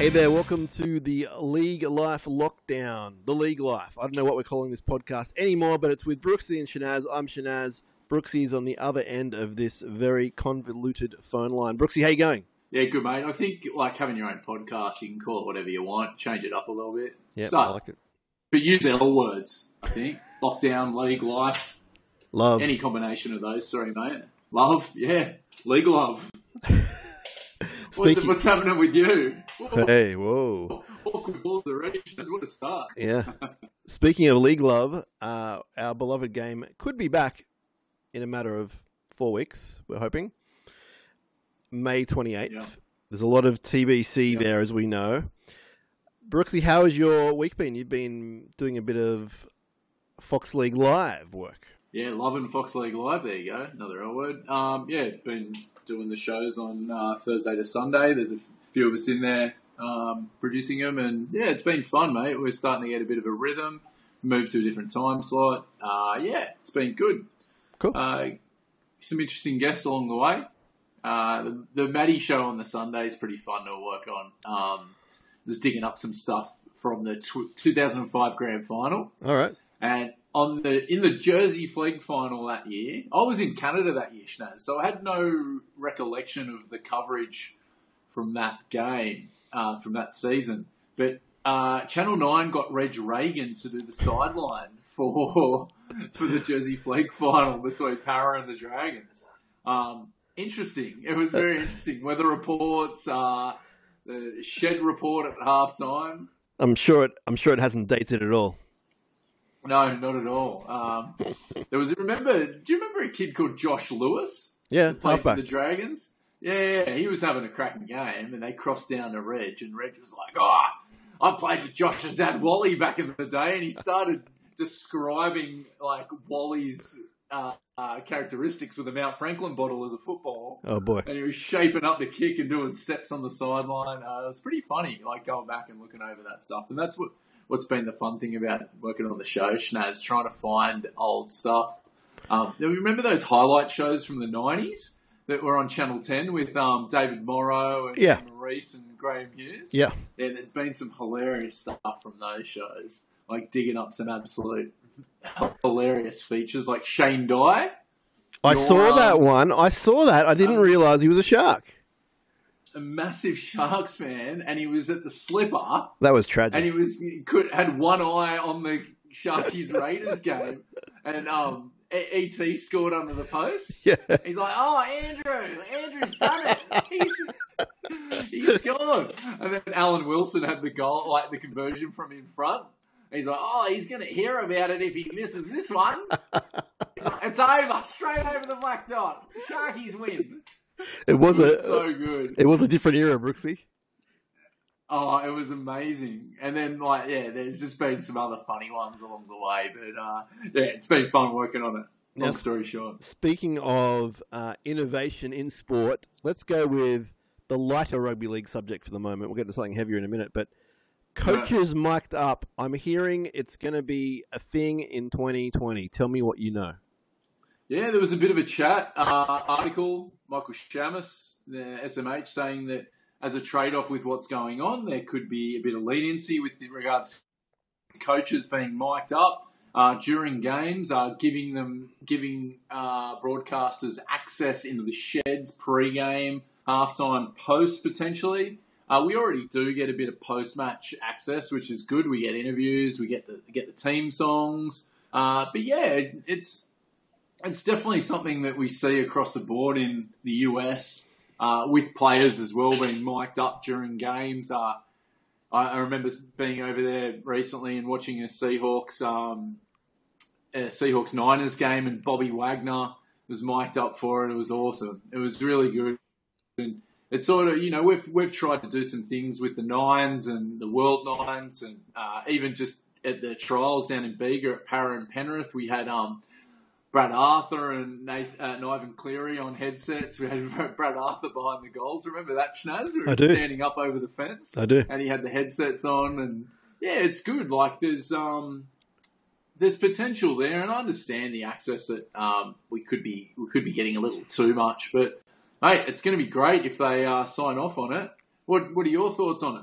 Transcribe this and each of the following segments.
Hey there, welcome to the League Life Lockdown. The League Life. I don't know what we're calling this podcast anymore, but it's with Brookesy and Shinazz. I'm Shinazz. Brookesy's on the other end of this very convoluted phone line. Brookesy, how you going? Yeah, good mate. I think like having your own podcast, you can call it whatever you want, change it up a little bit. Yeah, I like it. but use L words. I think lockdown, league, life, Love. any combination of those. Sorry, mate. Love, yeah, league love. What's, Speaking- what's happening with you? Hey, whoa. Awkward balls already. What a start. Yeah. Speaking of League Love, uh, our beloved game could be back in a matter of four weeks, we're hoping. May 28th. Yeah. There's a lot of TBC there, as we know. Brookesy, how has your week been? You've been doing a bit of Fox League Live work. Yeah, loving Fox League Live. There you go, another L word. Um, yeah, been doing the shows on uh, Thursday to Sunday. There's a few of us in there um, producing them, and yeah, it's been fun, mate. We're starting to get a bit of a rhythm. Moved to a different time slot. Uh, yeah, it's been good. Cool. Uh, some interesting guests along the way. Uh, the, the Maddie show on the Sunday is pretty fun to work on. Um, just digging up some stuff from the tw 2005 Grand Final. All right. And on the in the Jersey Flegg final that year, I was in Canada that year, Schnaz, so I had no recollection of the coverage from that game, uh, from that season. But uh, Channel Nine got Reg Reagan to do the sideline for for the Jersey Flegg final between Parra and the Dragons. Um, interesting. It was very interesting. Weather reports, uh, the shed report at halftime. I'm sure it. I'm sure it hasn't dated at all. No, not at all. Um, there was remember. Do you remember a kid called Josh Lewis? Yeah, Played for the Dragons. Yeah, yeah, he was having a cracking game, and they crossed down to Reg, and Reg was like, "Oh, I played with Josh's dad Wally back in the day," and he started describing like Wally's uh, uh, characteristics with a Mount Franklin bottle as a football. Oh boy. And he was shaping up the kick and doing steps on the sideline. Uh, it was pretty funny, like going back and looking over that stuff. And that's what what's been the fun thing about working on the show, Schnaz, trying to find old stuff. Um, remember those highlight shows from the nineties that were on Channel Ten with um, David Morrow and Yeah. Maurice and Graham Hughes? Yeah. Yeah, there's been some hilarious stuff from those shows, like digging up some absolute hilarious features, like Shane Dye. I Your, saw um, that one. I saw that. I didn't um, realize he was a shark. A massive Sharks fan, and he was at the Slipper, That was tragic. and he was he could had one eye on the Sharkies Raiders game, and um, Et scored under the post. Yeah. He's like, "Oh, Andrew, Andrew's done it. He's, he scored." And then Alan Wilson had the goal, like the conversion from in front. He's like, "Oh, he's going to hear about it if he misses this one." Like, it's over, straight over the black dot. Sharkies win. It was It a. so good. It was a different era, Brookesy. Oh, it was amazing. And then, like, yeah, there's just been some other funny ones along the way. But, uh, yeah, it's been fun working on it. Long Yes. story short. Speaking of uh, innovation in sport, let's go with the lighter rugby league subject for the moment. We'll get to something heavier in a minute, but coaches mic'd up. I'm hearing it's going to be a thing in 2020. Tell me what you know. Yeah, there was a bit of a chat uh, article. Michael Chammas, the SMH, saying that as a trade off with what's going on, there could be a bit of leniency with regards to coaches being mic'd up. Uh, during games, uh, giving them giving uh, broadcasters access into the sheds pre-game, halftime, post potentially. Uh, we already do get a bit of post-match access, which is good. We get interviews, we get the get the team songs. Uh, but yeah, it, it's it's definitely something that we see across the board in the US uh, with players as well being mic'd up during games. Uh, I, I remember being over there recently and watching a Seahawks um, a Seahawks Niners game, and Bobby Wagner was mic'd up for it. It was awesome. It was really good. And it's sort of you know we've we've tried to do some things with the Nines and the World Nines, and uh, even just at the trials down in Bega at Parra and Penrith, we had um, Brad Arthur and Nathan, uh, and Ivan Cleary on headsets. We had Brad Arthur behind the goals. Remember that, Schnaz? We were I do. standing up over the fence I do. and he had the headsets on and yeah it's good like there's um there's potential there and I understand the access that um we could be we could be getting a little too much but mate it's going to be great if they uh, sign off on it what what are your thoughts on it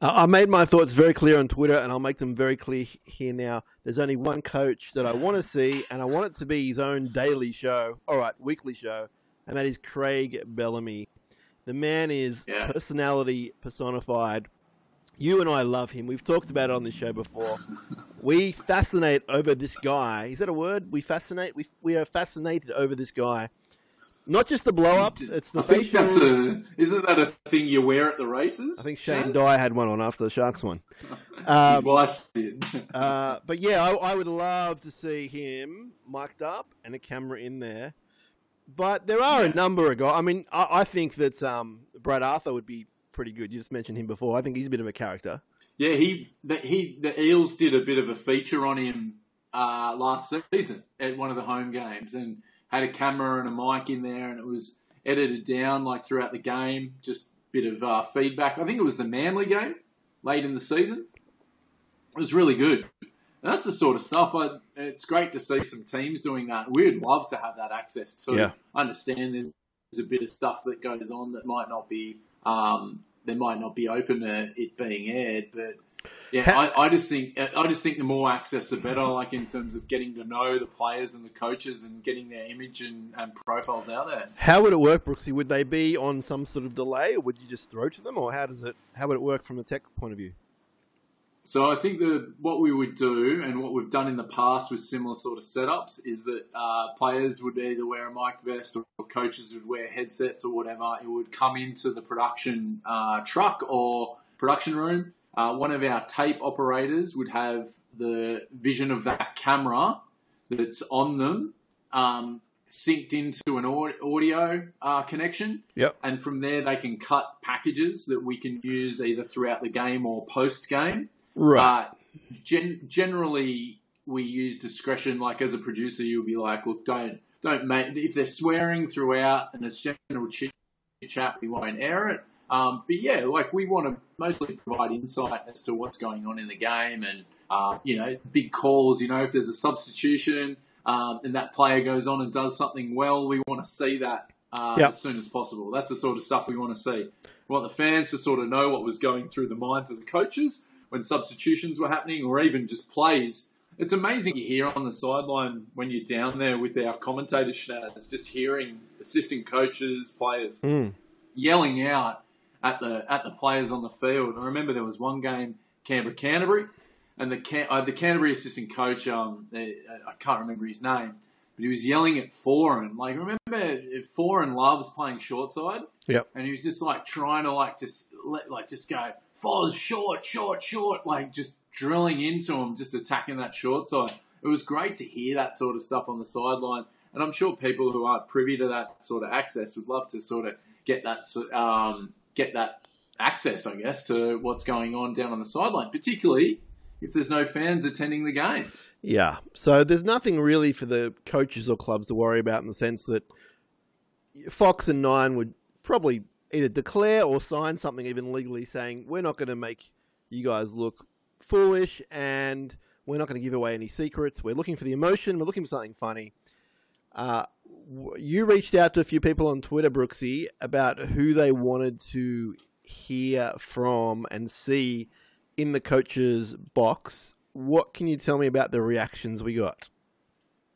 Uh, I made my thoughts very clear on Twitter, and I'll make them very clear here now. There's only one coach that I want to see, and I want it to be his own daily show, all right, weekly show, and that is Craig Bellamy. The man is Yeah. personality personified. You and I love him. We've talked about it on this show before. we fascinate over this guy. Is that a word? We fascinate. We we are fascinated over this guy. Not just the blow ups. It's the I think facial. that's a isn't that a thing you wear at the races? I think Shane Shaz? Dye had one on after the Sharks one. His Um, wife did. uh, but yeah, I, I would love to see him mic'd up and a camera in there. But there are a number of guys. I mean, I, I think that um, Brad Arthur would be pretty good. You just mentioned him before. I think he's a bit of a character. Yeah, he the, he the Eels did a bit of a feature on him uh, last season at one of the home games, and had a camera and a mic in there, and it was edited down like throughout the game. Just a bit of uh, feedback. I think it was the Manly game late in the season. It was really good. And that's the sort of stuff. I, it's great to see some teams doing that. We'd love to have that access to. Yeah. I understand there's, there's a bit of stuff that goes on that might not be um, there might not be open to it being aired, but yeah, I, I just think I just think the more access, the better. Like in terms of getting to know the players and the coaches and getting their image and, and profiles out there. How would it work, Brookesy? Would they be on some sort of delay, or would you just throw to them, or how does it? How would it work from a tech point of view? So I think the what we would do and what we've done in the past with similar sort of setups is that uh, players would either wear a mic vest or coaches would wear headsets or whatever. It would come into the production uh, truck or production room. Uh, one of our tape operators would have the vision of that camera that's on them um, synced into an audio uh, connection Yep. and from there they can cut packages that we can use either throughout the game or post game. Right. Uh, gen- generally, we use discretion. Like as a producer, you'll be like, "Look, don't don't make if they're swearing throughout and it's general chit chat, we won't air it." Um, but yeah, like we want to mostly provide insight as to what's going on in the game and uh, you know big calls. You know, if there's a substitution um, and that player goes on and does something well, we want to see that uh, Yep. as soon as possible. That's the sort of stuff we want to see. We want the fans to sort of know what was going through the minds of the coaches when substitutions were happening or even just plays. It's amazing you hear on the sideline when you're down there with our commentator Schnaz, just hearing assistant coaches, players Mm. yelling out at the at the players on the field. I remember there was one game Canberra Canterbury, and the Can- uh, the Canterbury assistant coach, um, uh, I can't remember his name, but he was yelling at Foran. Like remember, Foran loves playing short side, Yep. and he was just like trying to like just let like just go Foz short, short, short, like just drilling into him, just attacking that short side. It was great to hear that sort of stuff on the sideline, and I'm sure people who aren't privy to that sort of access would love to sort of get that um, get that access, I guess, to what's going on down on the sideline, particularly if there's no fans attending the games. Yeah. So there's nothing really for the coaches or clubs to worry about in the sense that Fox and Nine would probably either declare or sign something even legally saying we're not going to make you guys look foolish and we're not going to give away any secrets. We're looking for the emotion. We're looking for something funny. Uh, you reached out to a few people on Twitter, Brookesy, about who they wanted to hear from and see in the coach's box. What can you tell me about the reactions we got?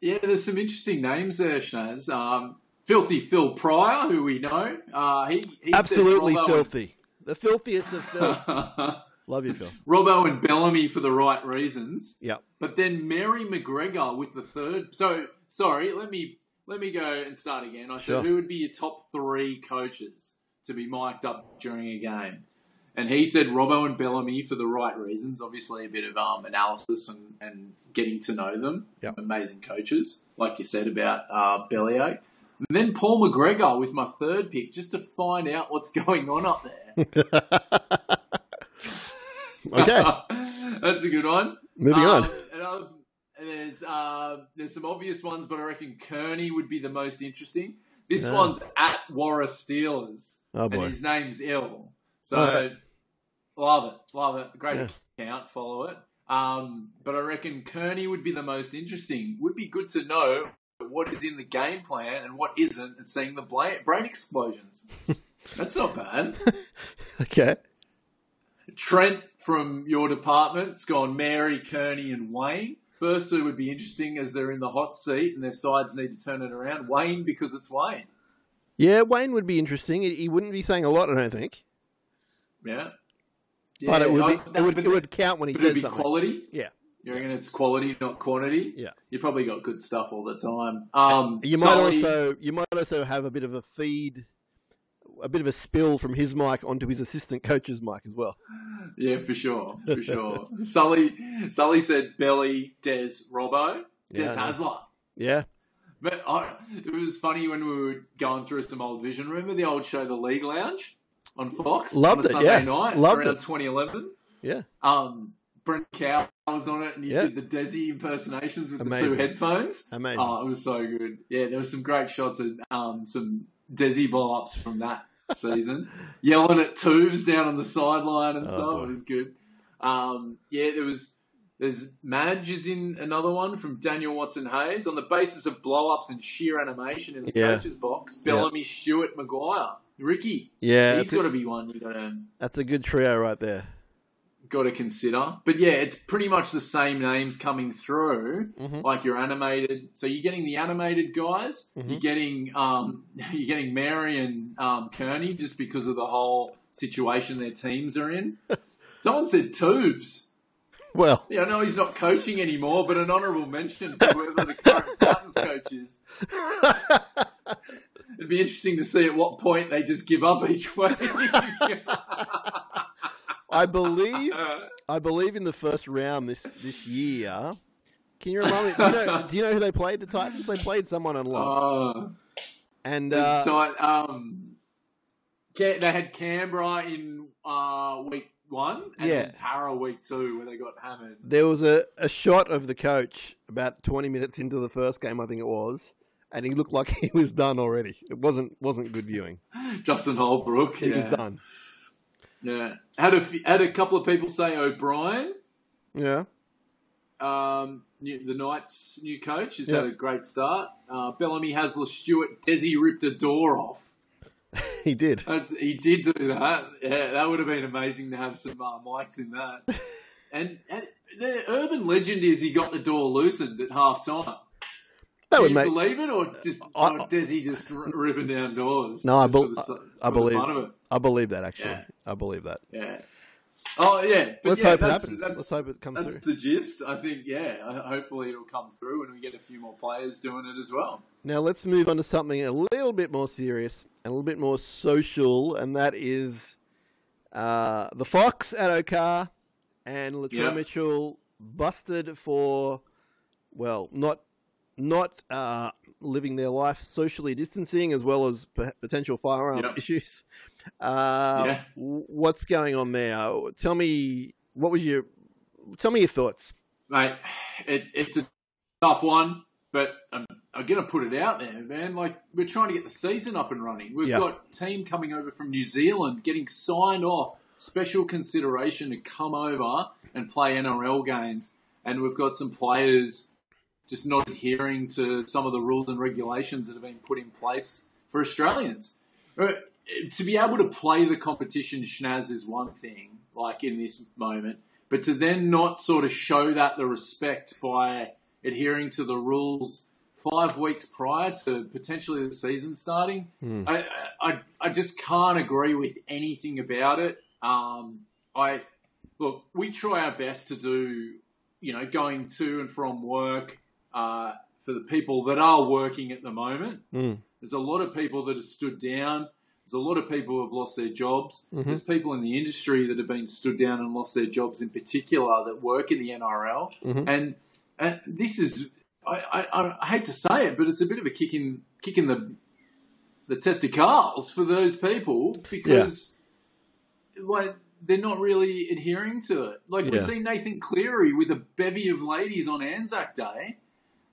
Yeah, there's some interesting names there, Schnaz. Um, Filthy Phil Pryor, who we know. Uh, he, Absolutely filthy. The filthiest of filth. Love you, Phil. Robbo and Bellamy for the right reasons. Yep. But then Mary McGregor with the third. So sorry, let me let me go and start again. I Sure. said who would be your top three coaches to be mic'd up during a game, and he said Robbo and Bellamy for the right reasons. Obviously, a bit of um, analysis and, and getting to know them. Yep. Amazing coaches, like you said about uh, Bellyache. And then Paul McGregor with my third pick, just to find out what's going on up there. Okay. That's a good one. Moving Um, on. there's uh, there's some obvious ones, but I reckon Kearney would be the most interesting. This one's at Warra Steelers, Oh, boy. and his name's Ill. So Okay. love it, love it. Great Yeah. account, follow it. Um, but I reckon Kearney would be the most interesting. Would be good to know what is in the game plan and what isn't, and seeing the brain explosions. That's not bad. Okay. Trent from your department's gone Mary, Kearney, and Wayne. First two would be interesting as they're in the hot seat and their sides need to turn it around. Wayne because it's Wayne. Yeah, Wayne would be interesting. He wouldn't be saying a lot, I don't think. Yeah. yeah but it would, be, it, would, it would count when he says be something. quality. Yeah. You reckon it's quality, not quantity? Yeah. You probably got good stuff all the time. Um, you might also you might also have a bit of a feed, a bit of a spill from his mic onto his assistant coach's mic as well. Yeah, for sure, for sure. Sully, Sully said Belly, Des, Robbo, Des yeah, Hasler. Yeah. But I, it was funny when we were going through some old vision. Remember the old show, The League Lounge, on Fox? Loved on a it. Sunday yeah. night, Loved around it. 2011. Yeah. Um, Brent Cow was on it, and you Yeah. did the Desi impersonations with the two headphones. Amazing. Oh, it was so good. Yeah, there was some great shots and um, some Desi blow ups from that season. Yelling at Tubes down on the sideline and Oh, stuff. boy. It was good. Um, yeah, there was. There's Madge is in another one from Daniel Watson Hayes on the basis of blow ups and sheer animation in the Yeah. coach's box. Bellamy, Stewart, Maguire, Ricky. Yeah, he's got to be one you got to that's a good trio right there. Got to consider. But yeah, it's pretty much the same names coming through, Mhm. like your animated. So you're getting the animated guys. Mhm. You're getting um, you're getting Mary and um, Kearney just because of the whole situation their teams are in. Someone said Tubes. Well, Yeah, I know he's not coaching anymore, but an honourable mention to whoever the current Titans coach is. It'd be interesting to see at what point they just give up each week. I believe I believe in the first round this this year. Can you remind me? Do you know, do you know who they played? The Titans. They played someone and lost. Oh. and uh, so um, they had Canberra in uh, week one, and Yeah. Parra week two, where they got hammered. there was a, a shot of the coach about twenty minutes into the first game, I think it was, and he looked like he was done already. It wasn't wasn't good viewing. Justin Holbrook, He yeah. was done. Yeah, had a f- had a couple of people say O'Brien, Yeah. um, new, the Knights' new coach, has Yeah. had a great start. Uh, Bellamy, Hasler, Stewart, Desi ripped a door off. He did. That's, he did do that. Yeah, that would have been amazing to have some uh, mics in that. And, and the urban legend is he got the door loosened at half time. That Do would you make. believe it, or just I- or Desi just r- ripping down doors? No, I just for the I believe- fun of it. I believe that actually. Yeah. I believe that. Yeah. Oh yeah. But Let's yeah, hope it happens. that's- Let's hope it comes That's through. the gist. I think. Yeah. Hopefully it'll come through, and we get a few more players doing it as well. Now let's move on to something a little bit more serious and a little bit more social, and that is uh, the Fox Addo-Carr and Latrell Yeah. Mitchell busted for, well, not not uh, living their life socially distancing as well as p- potential firearm Yeah. issues. Uh, Yeah. What's going on there? Tell me what was your tell me your thoughts. Mate, it, it's a tough one, but I'm, I'm going to put it out there, man. Like, we're trying to get the season up and running. We've Yeah. got team coming over from New Zealand getting signed off, special consideration to come over and play NRL games. And we've got some players just not adhering to some of the rules and regulations that have been put in place for Australians. Uh, To be able to play the competition, Schnaz, is one thing, like in this moment, but to then not sort of show that the respect by adhering to the rules five weeks prior to potentially the season starting, I, I, I just can't agree with anything about it. Um, I look, we try our best to do, you know, going to and from work uh, for the people that are working at the moment. Mm. There's a lot of people that have stood down. There's a lot of people who have lost their jobs. There's people in the industry that have been stood down and lost their jobs in particular that work in the NRL. Mhm. And, and this is, I, I, I hate to say it, but it's a bit of a kick in, kick in the, the testicles for those people because like they're not really adhering to it. Like we Yeah. see Nathan Cleary with a bevy of ladies on Anzac Day,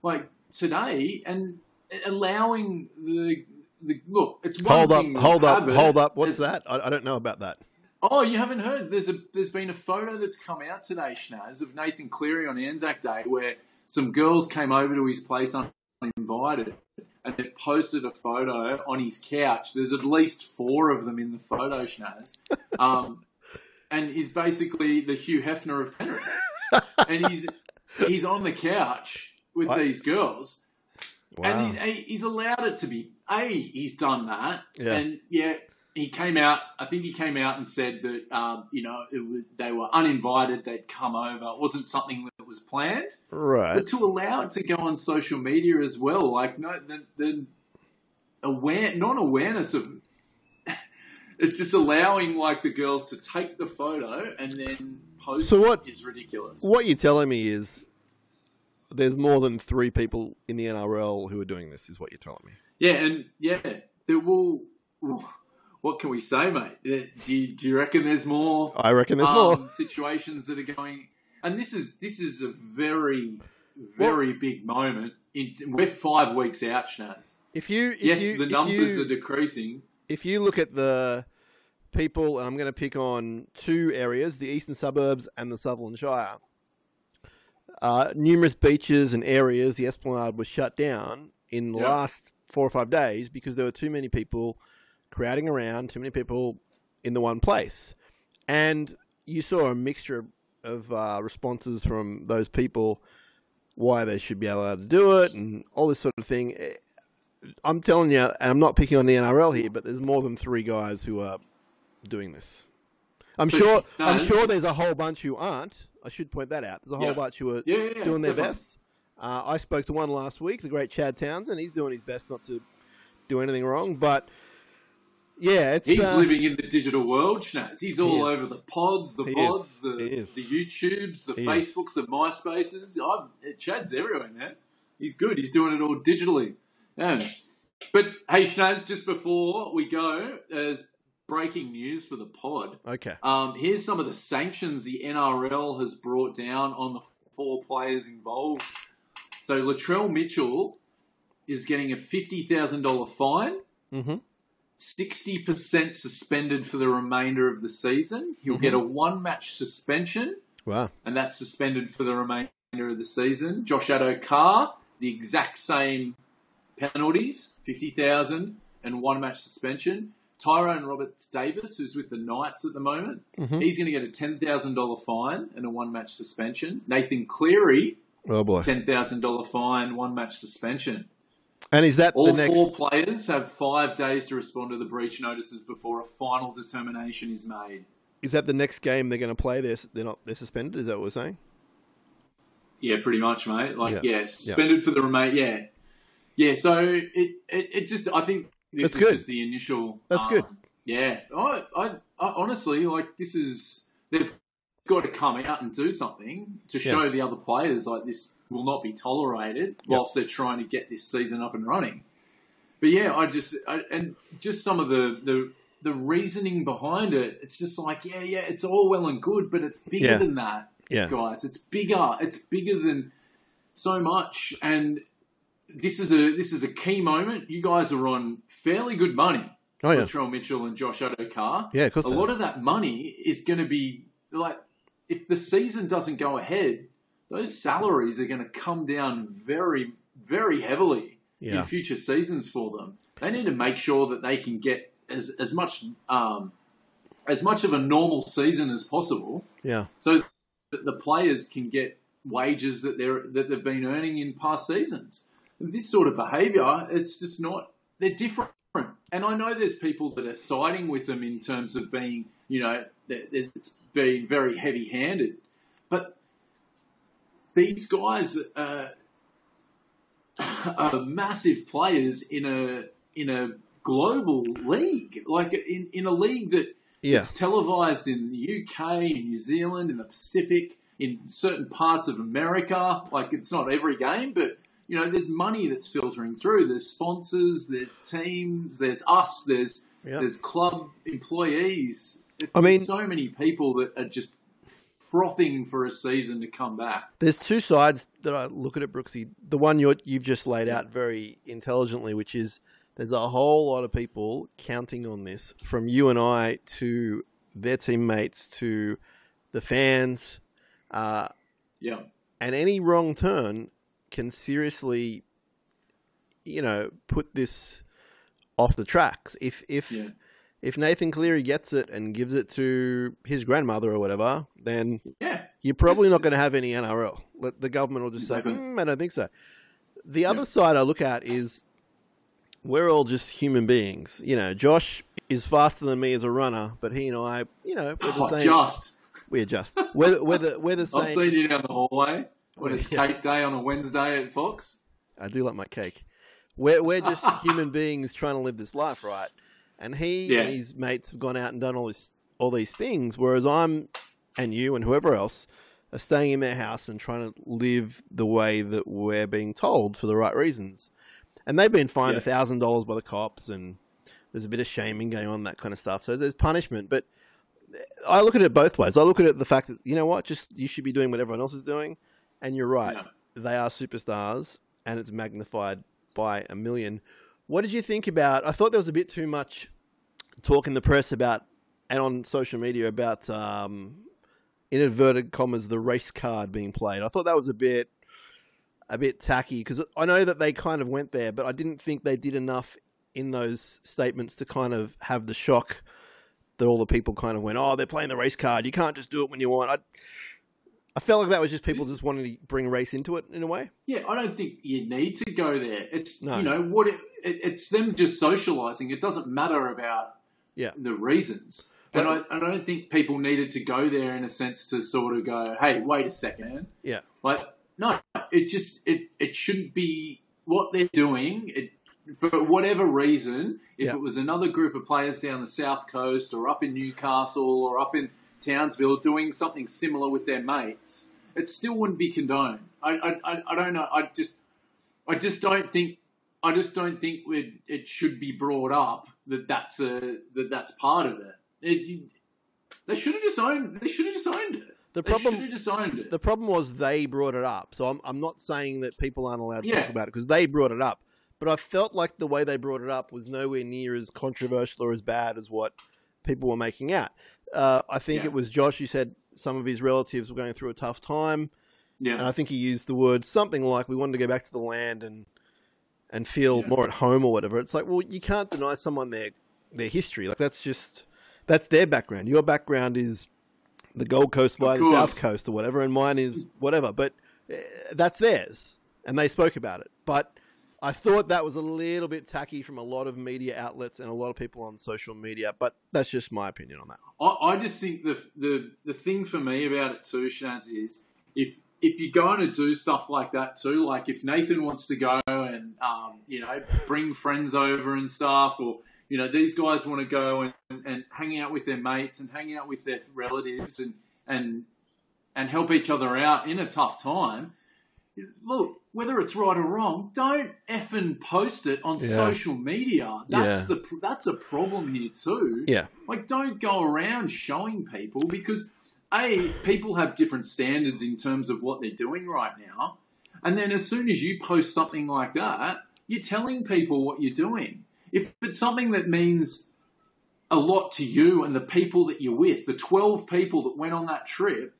like today, and allowing the the look. It's one Hold up, hold up, hold up. What's that? I, I don't know about that. Oh, you haven't heard? There's a there's been a photo that's come out today, Schnaz, of Nathan Cleary on Anzac Day, where some girls came over to his place uninvited, and they've posted a photo on his couch. There's at least four of them in the photo, Schnaz. Um, and he's basically the Hugh Hefner of Penrith, and he's he's on the couch with What? these girls, Wow. and he's, he's allowed it to be. A, he's done that, Yeah. and yeah, he came out. I think he came out and said that um, you know it was, they were uninvited. They'd come over. It wasn't something that was planned. right. But to allow it to go on social media as well, like no, the, the aware non-awareness of it's just allowing like the girls to take the photo and then post So what- it is ridiculous. What you're telling me is there's more than three people in the NRL who are doing this. Is what you're telling me? Yeah, and yeah, there will. What can we say, mate? Do you, do you reckon there's more? I reckon there's um, more. situations that are going, and this is this is a very very big moment. In, we're five weeks out, Schnaz. If you, if Yes, you, the numbers you- are decreasing. if you look at the people, and I'm going to pick on two areas: the eastern suburbs and the Sutherland Shire. Uh, numerous beaches and areas, the Esplanade was shut down in the Yeah. last four or five days because there were too many people crowding around, too many people in the one place, and you saw a mixture of uh, responses from those people why they should be allowed to do it and all this sort of thing. Eh, I'm telling you, and I'm not picking on the NRL here, but there's more than three guys who are doing this. I'm So- sure. I'm sure there's a whole bunch who aren't. I should point that out. There's a whole Yeah. bunch who are Yeah, yeah, doing their definitely. best. Uh, I spoke to one last week, the great Chad Townsend. He's doing his best not to do anything wrong, but yeah, it's He's uh, living in the digital world, Schnaz. He's all is. over the pods, the He pods, the, the YouTubes, the He is. Facebooks, the MySpaces. I've, Chad's everywhere, man. He's good. He's doing it all digitally. Yeah. But hey, Schnaz, just before we go, as breaking news for the pod, okay. um, here's some of the sanctions the NRL has brought down on the four players involved. So Latrell Mitchell is getting a fifty thousand dollar fine. Mm-hmm. 60% suspended for the remainder of the season. He'll Mm-hmm. get a one match suspension, Wow. and that's suspended for the remainder of the season. Josh Addo-Carr, the exact same penalties 50,000 and one match suspension. Tyronne Roberts-Davis, who's with the Knights at the moment, Mhm. he's going to get a $10,000 fine and a one match suspension. Nathan Cleary, Oh boy. $10,000 fine, one match suspension. And is that All the next? four players have five days to respond to the breach notices before a final determination is made. Is that the next game they're going to play? They're they're not they're suspended. Is that what we're saying? Yeah, pretty much, mate. Like, Yeah. yeah, suspended for the remain. Yeah, yeah. So it, it, it just, I think this That's is good. just the initial. That's um, good. Yeah, I, I, I honestly like this is they've got to come out and do something to Yeah. show the other players like this will not be tolerated whilst they're trying to get this season up and running. But yeah, I just I, and just some of the the the reasoning behind it. It's just like yeah, yeah, it's all well and good, but it's bigger Yeah. than that Yeah. guys. It's bigger. It's bigger than so much. And this is a this is a key moment. You guys are on fairly good money. Oh yeah. Latrell Mitchell and Josh Addo-Carr. Yeah, of course A lot are. of that money is going to be like if the season doesn't go ahead, those salaries are going to come down very very heavily Yeah. in future seasons for them. They need to make sure that they can get as as much um, as much of a normal season as possible Yeah. so that the players can get wages that they're that they've been earning in past seasons. This sort of behaviour, it's just not. They're different, and I know there's people that are siding with them in terms of being, you know, it's being very heavy-handed, but these guys uh, are massive players in a in a global league, like in, in a league that Yeah. it's televised in the UK, in New Zealand, in the Pacific, in certain parts of America. Like it's not every game, but you know, there's money that's filtering through. There's sponsors, there's teams, there's us, there's Yeah. there's club employees. There's I mean- so many people that are just frothing for a season to come back. There's two sides that I look at it, Brookesy. The one you're, you've just laid out very intelligently, which is there's a whole lot of people counting on this, from you and I to their teammates to the fans, uh, Yeah, and any wrong turn can seriously, you know, put this off the tracks. If if Yeah. if Nathan Cleary gets it and gives it to his grandmother or whatever, then Yeah. you're probably It's- not going to have any NRL. The government will just Exactly. say, mm, I don't think so. The other side I look at is we're all just human beings. You know, Josh is faster than me as a runner, but he and I, you know, we're the Oh, same. just. We're just. We're, we're, the, we're the I've seen you down the hallway when it's Yeah. cake day on a Wednesday at Fox. I do like my cake. We're, we're just human beings trying to live this life, right? And he Yeah. and his mates have gone out and done all this, all these things, whereas I'm, and you and whoever else, are staying in their house and trying to live the way that we're being told for the right reasons. And they've been fined a thousand dollars by the cops, and there's a bit of shaming going on, that kind of stuff. So there's punishment, but I look at it both ways. I look at it the fact that you know what, just you should be doing what everyone else is doing, and you're right. Yeah. They are superstars, and it's magnified by a million. What did you think about? I thought there was a bit too much talk in the press about and on social media about um, in inverted commas the race card being played. I thought that was a bit a bit tacky because I know that they kind of went there, but I didn't think they did enough in those statements to kind of have the shock that all the people kind of went, "Oh, they're playing the race card. You can't just do it when you want." I, I felt like that was just people just wanting to bring race into it in a way. Yeah, I don't think you need to go there. It's No. you know what it, it, it's them just socializing. It doesn't matter about Yeah. the reasons. And I, I don't think people needed to go there in a sense to sort of go, hey, wait a second. Yeah. Like, no, it just it it shouldn't be what they're doing. It for whatever reason, if Yeah. it was another group of players down the south coast or up in Newcastle or up in Townsville doing something similar with their mates, it still wouldn't be condoned. I I, I, don't know. I just I just don't think I just don't think it, it should be brought up that that's a that that's part of it. it you, they should have just owned. They should have just owned it. The They problem- should have just owned it. The problem was they brought it up. So I'm, I'm not saying that people aren't allowed to Yeah. talk about it because they brought it up. But I felt like the way they brought it up was nowhere near as controversial or as bad as what people were making out. Uh, I think Yeah. it was Josh who said some of his relatives were going through a tough time. yeah, And I think he used the word something like we wanted to go back to the land and and feel Yeah. more at home or whatever. It's like, well, you can't deny someone their their history. Like that's just that's their background. Your background is the Gold Coast via the. South Coast or whatever, and mine is whatever. But uh, that's theirs, and they spoke about it. But I thought that was a little bit tacky from a lot of media outlets and a lot of people on social media. But that's just my opinion on that. I, I just think the the the thing for me about it too, Shaz, is if if you're going to do stuff like that too, like if Nathan wants to go and um, you know bring friends over and stuff, or you know these guys want to go and, and hang out with their mates and hang out with their relatives and and and help each other out in a tough time. Look, whether it's right or wrong, don't effing post it on Yeah. social media. That's Yeah. the that's a problem here too. Yeah, Like, don't go around showing people because a people have different standards in terms of what they're doing right now, and then as soon as you post something like that, you're telling people what you're doing. If it's something that means a lot to you and the people that you're with, the twelve people that went on that trip,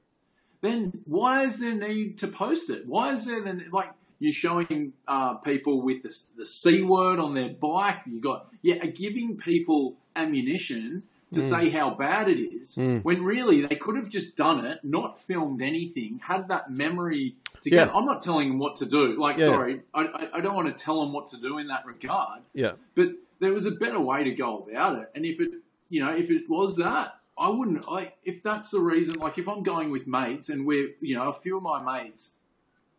then why is there need to post it? Why is there then like you're showing uh, people with the, the c word on their bike? You got yeah, giving people ammunition to say how bad it is Mm. when really they could have just done it, not filmed anything, had that memory together. Yeah. I'm not telling them what to do. Like, Yeah. sorry, I, I, I don't want to tell them what to do in that regard. yeah, But there was a better way to go about it. And if it, you know, if it was that, I wouldn't like if that's the reason. Like if I'm going with mates and we're, you know, a few of my mates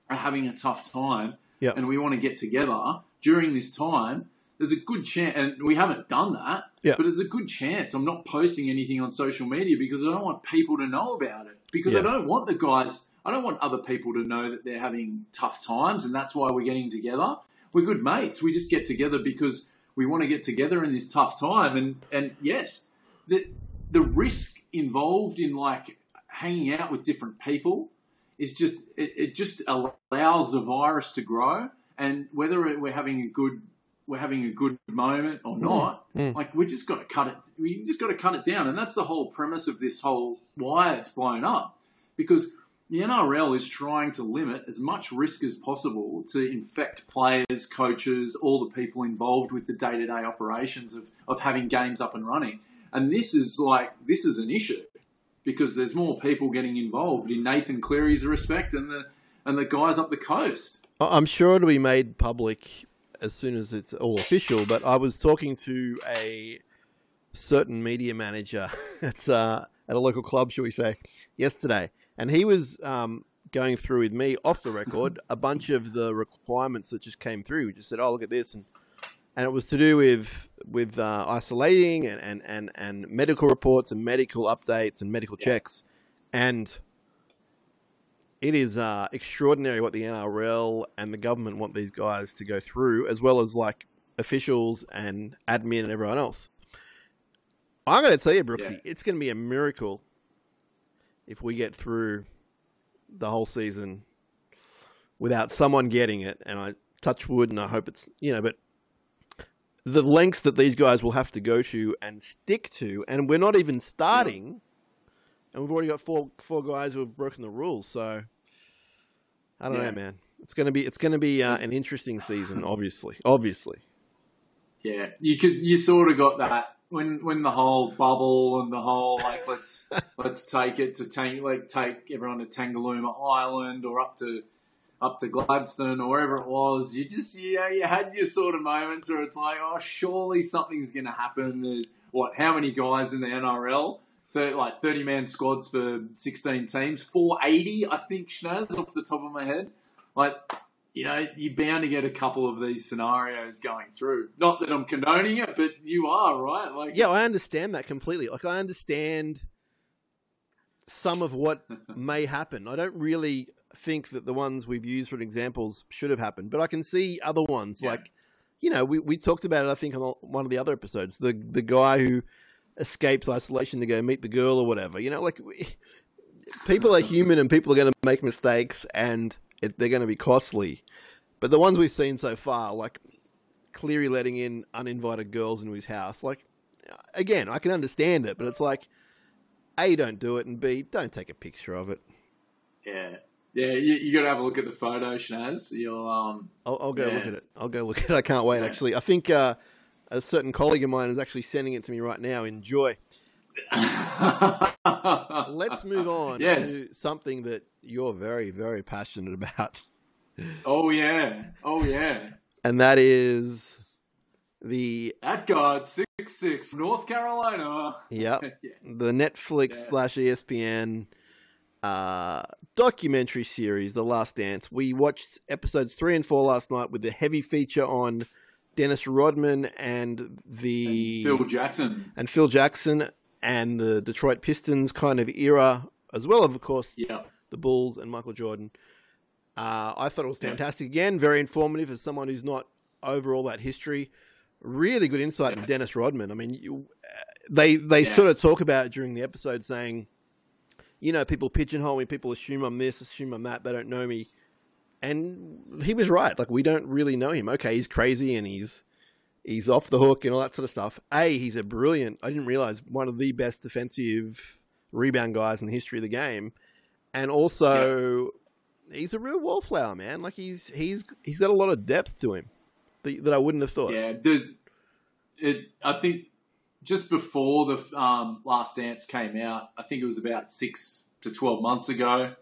are having a tough time, Yeah. and we want to get together during this time. There's a good chance, and we haven't done that. Yeah. But there's a good chance I'm not posting anything on social media because I don't want people to know about it. Because I don't want the guys, I don't want other people to know that they're having tough times, and that's why we're getting together. We're good mates. We just get together because we want to get together in this tough time. And and yes, the the risk involved in like hanging out with different people is just it, it just allows the virus to grow. And whether it, we're having a good we're having a good moment or not, mm. like we just got to cut it. We just got to cut it down, and that's the whole premise of this whole why it's blown up. Because the NRL is trying to limit as much risk as possible to infect players, coaches, all the people involved with the day to day operations of, of having games up and running. And this is like, this is an issue because there's more people getting involved in Nathan Cleary's respect and the, and the guys up the coast. I'm sure it'll be made public as soon as it's all official, but I was talking to a certain media manager at, uh, at a local club, shall we say, yesterday and he was um, going through with me off the record a bunch of the requirements that just came through. Just said, "Oh, look at this," and and it was to do with with uh, isolating and, and, and, and medical reports and medical updates and medical checks, and it is uh, extraordinary what the NRL and the government want these guys to go through, as well as like officials and admin and everyone else. I'm going to tell you, Brookesy, yeah. it's going to be a miracle if we get through the whole season without someone getting it, and I touch wood and I hope it's, you know, but the lengths that these guys will have to go to and stick to, and we're not even starting, and we've already got four four guys who have broken the rules. So I don't yeah. know, man. It's gonna be it's gonna be uh, an interesting season, obviously, obviously. Yeah, you could you sort of got that when when the whole bubble and the whole like let's let's take it to Tang like take everyone to Tangalooma Island or up to up to Gladstone or wherever it was, you just yeah you had your sort of moments where it's like oh surely something's gonna happen. There's what how many guys in the NRL? 30, like thirty man squads for sixteen teams, four eighty I think Schnaz off the top of my head. Like you know, you're bound to get a couple of these scenarios going through. Not that I'm condoning it, but you are, right? Like, yeah, I understand that completely. Like, I understand some of what may happen. I don't really think that the ones we've used for examples should have happened, but I can see other ones. Yeah. Like, you know, we, we talked about it, I think, on one of the other episodes. The the guy who escapes isolation to go meet the girl or whatever. You know, like, we, people are human and people are going to make mistakes and it, they're going to be costly. But the ones we've seen so far, like Cleary letting in uninvited girls into his house, like again, I can understand it, but it's like a don't do it, and b don't take a picture of it. Yeah, yeah, you, you got to have a look at the photo, Schnaz. You'll um, I'll, I'll go yeah. look at it. I'll go look at it. I can't wait. Yeah. Actually, I think uh, a certain colleague of mine is actually sending it to me right now. Enjoy. Let's move on yes. to something that you're very, very passionate about. Oh yeah, oh yeah. And that is the at guard six six North Carolina. Yep, yeah. the Netflix yeah. slash ESPN uh, documentary series, The Last Dance. We watched episodes three and four last night with the heavy feature on Dennis Rodman and the and Phil Jackson and Phil Jackson and the Detroit Pistons kind of era, as well of course yeah. the Bulls and Michael Jordan. Uh, I thought it was fantastic. Again, very informative as someone who's not over all that history. Really good insight yeah. Dennis Rodman. I mean, you, they they yeah. sort of talk about it during the episode, saying, you know, people pigeonhole me, people assume I'm this, assume I'm that, they don't know me. And he was right. Like we don't really know him. Okay, he's crazy and he's he's off the hook and all that sort of stuff. A, he's a brilliant. I didn't realize one of the best defensive rebound guys in the history of the game, and also he's a real wallflower, man. Like he's he's he's got a lot of depth to him that, that I wouldn't have thought. Yeah, there's it. I think just before the um, Last Dance came out, I think it was about six to twelve months ago,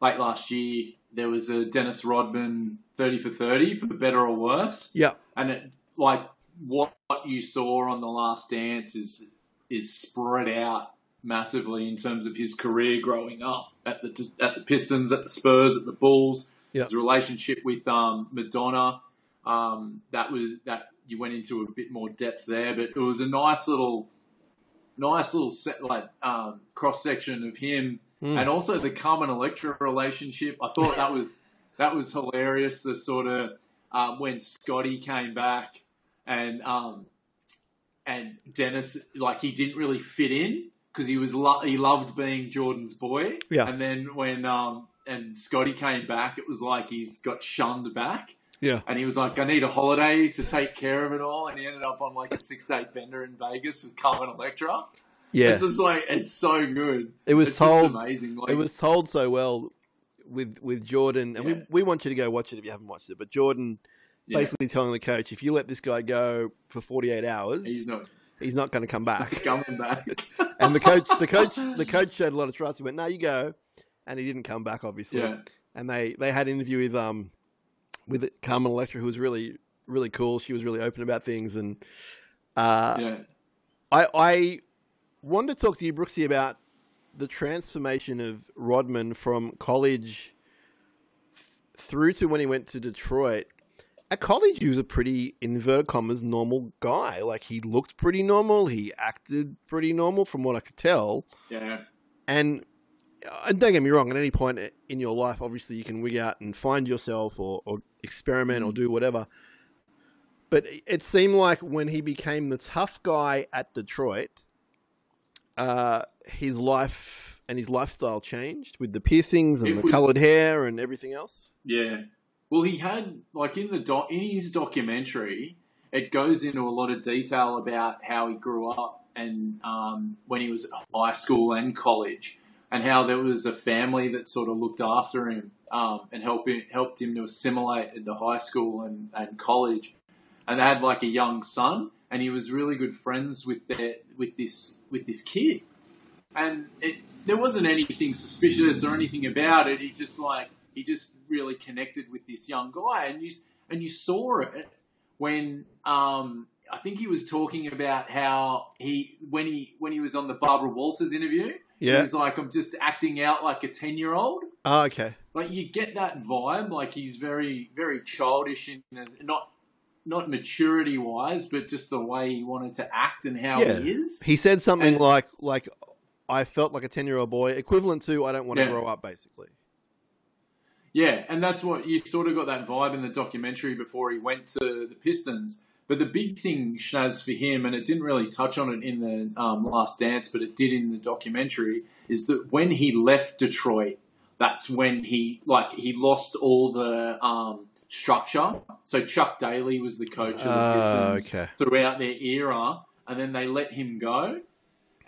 late last year. There was a Dennis Rodman thirty for thirty for better or worse. Yeah, and it like what you saw on the Last Dance is is spread out massively in terms of his career growing up at the at the Pistons, at the Spurs, at the Bulls. Yep. His relationship with um, Madonna. Um, that was that you went into a bit more depth there, but it was a nice little, nice little set, like um, cross section of him, mm. and also the Carmen Electra relationship. I thought that was that was hilarious. The sort of um, when Scotty came back and um, and Dennis like he didn't really fit in because he was lo- he loved being Jordan's boy. Yeah. And then when um and Scotty came back, it was like he's got shunned back. Yeah. And he was like, I need a holiday to take care of it all. And he ended up on like a six day bender in Vegas with Carmen Electra. Yeah. It's just like, it's so good. It was it's told, amazing. Like, it was told so well. with with Jordan, and Yeah. we we want you to go watch it if you haven't watched it. But Jordan Yeah. basically telling the coach, if you let this guy go for 48 hours, He's not he's not going to come back. coming back. and the coach, the coach, the coach showed a lot of trust. He went, "No, you go," and he didn't come back, obviously. Yeah. And they they had an interview with um with Carmen Electra, who was really really cool. She was really open about things, and uh, yeah. I I wanted to talk to you, Brookesy, about the transformation of Rodman from college th- through to when he went to Detroit. At college, he was a pretty inverted commas normal guy. Like he looked pretty normal, he acted pretty normal, from what I could tell. Yeah. And, and don't get me wrong, at any point in your life, obviously you can wig out and find yourself or, or experiment or do whatever. But it seemed like when he became the tough guy at Detroit, uh, his life and his lifestyle changed with the piercings and It the was- colored hair and everything else. Yeah. Well, he had like in the doc in his documentary, it goes into a lot of detail about how he grew up and um, when he was at high school and college, and how there was a family that sort of looked after him um, and helped him, helped him to assimilate into high school and, and college, and they had like a young son, and he was really good friends with their with this with this kid, and it, there wasn't anything suspicious or anything about it. He just like he just really connected with this young guy, and you and you saw it when um, I think he was talking about how he when he when he was on the Barbara Walters interview, Yeah. was like, "I'm just acting out like a ten year old." Oh, okay. Like you get that vibe, like he's very very childish in not not maturity wise, but just the way he wanted to act and how Yeah. he is. He said something And- like, like, I felt like a 10 year old boy, equivalent to, I don't want to grow up, basically. Yeah, and that's what you sort of got that vibe in the documentary before he went to the Pistons. But the big thing, Schnaz, for him, and it didn't really touch on it in the um, Last Dance, but it did in the documentary, is that when he left Detroit, that's when he like he lost all the um, structure. So Chuck Daly was the coach of the Ah, Pistons okay. throughout their era, and then they let him go.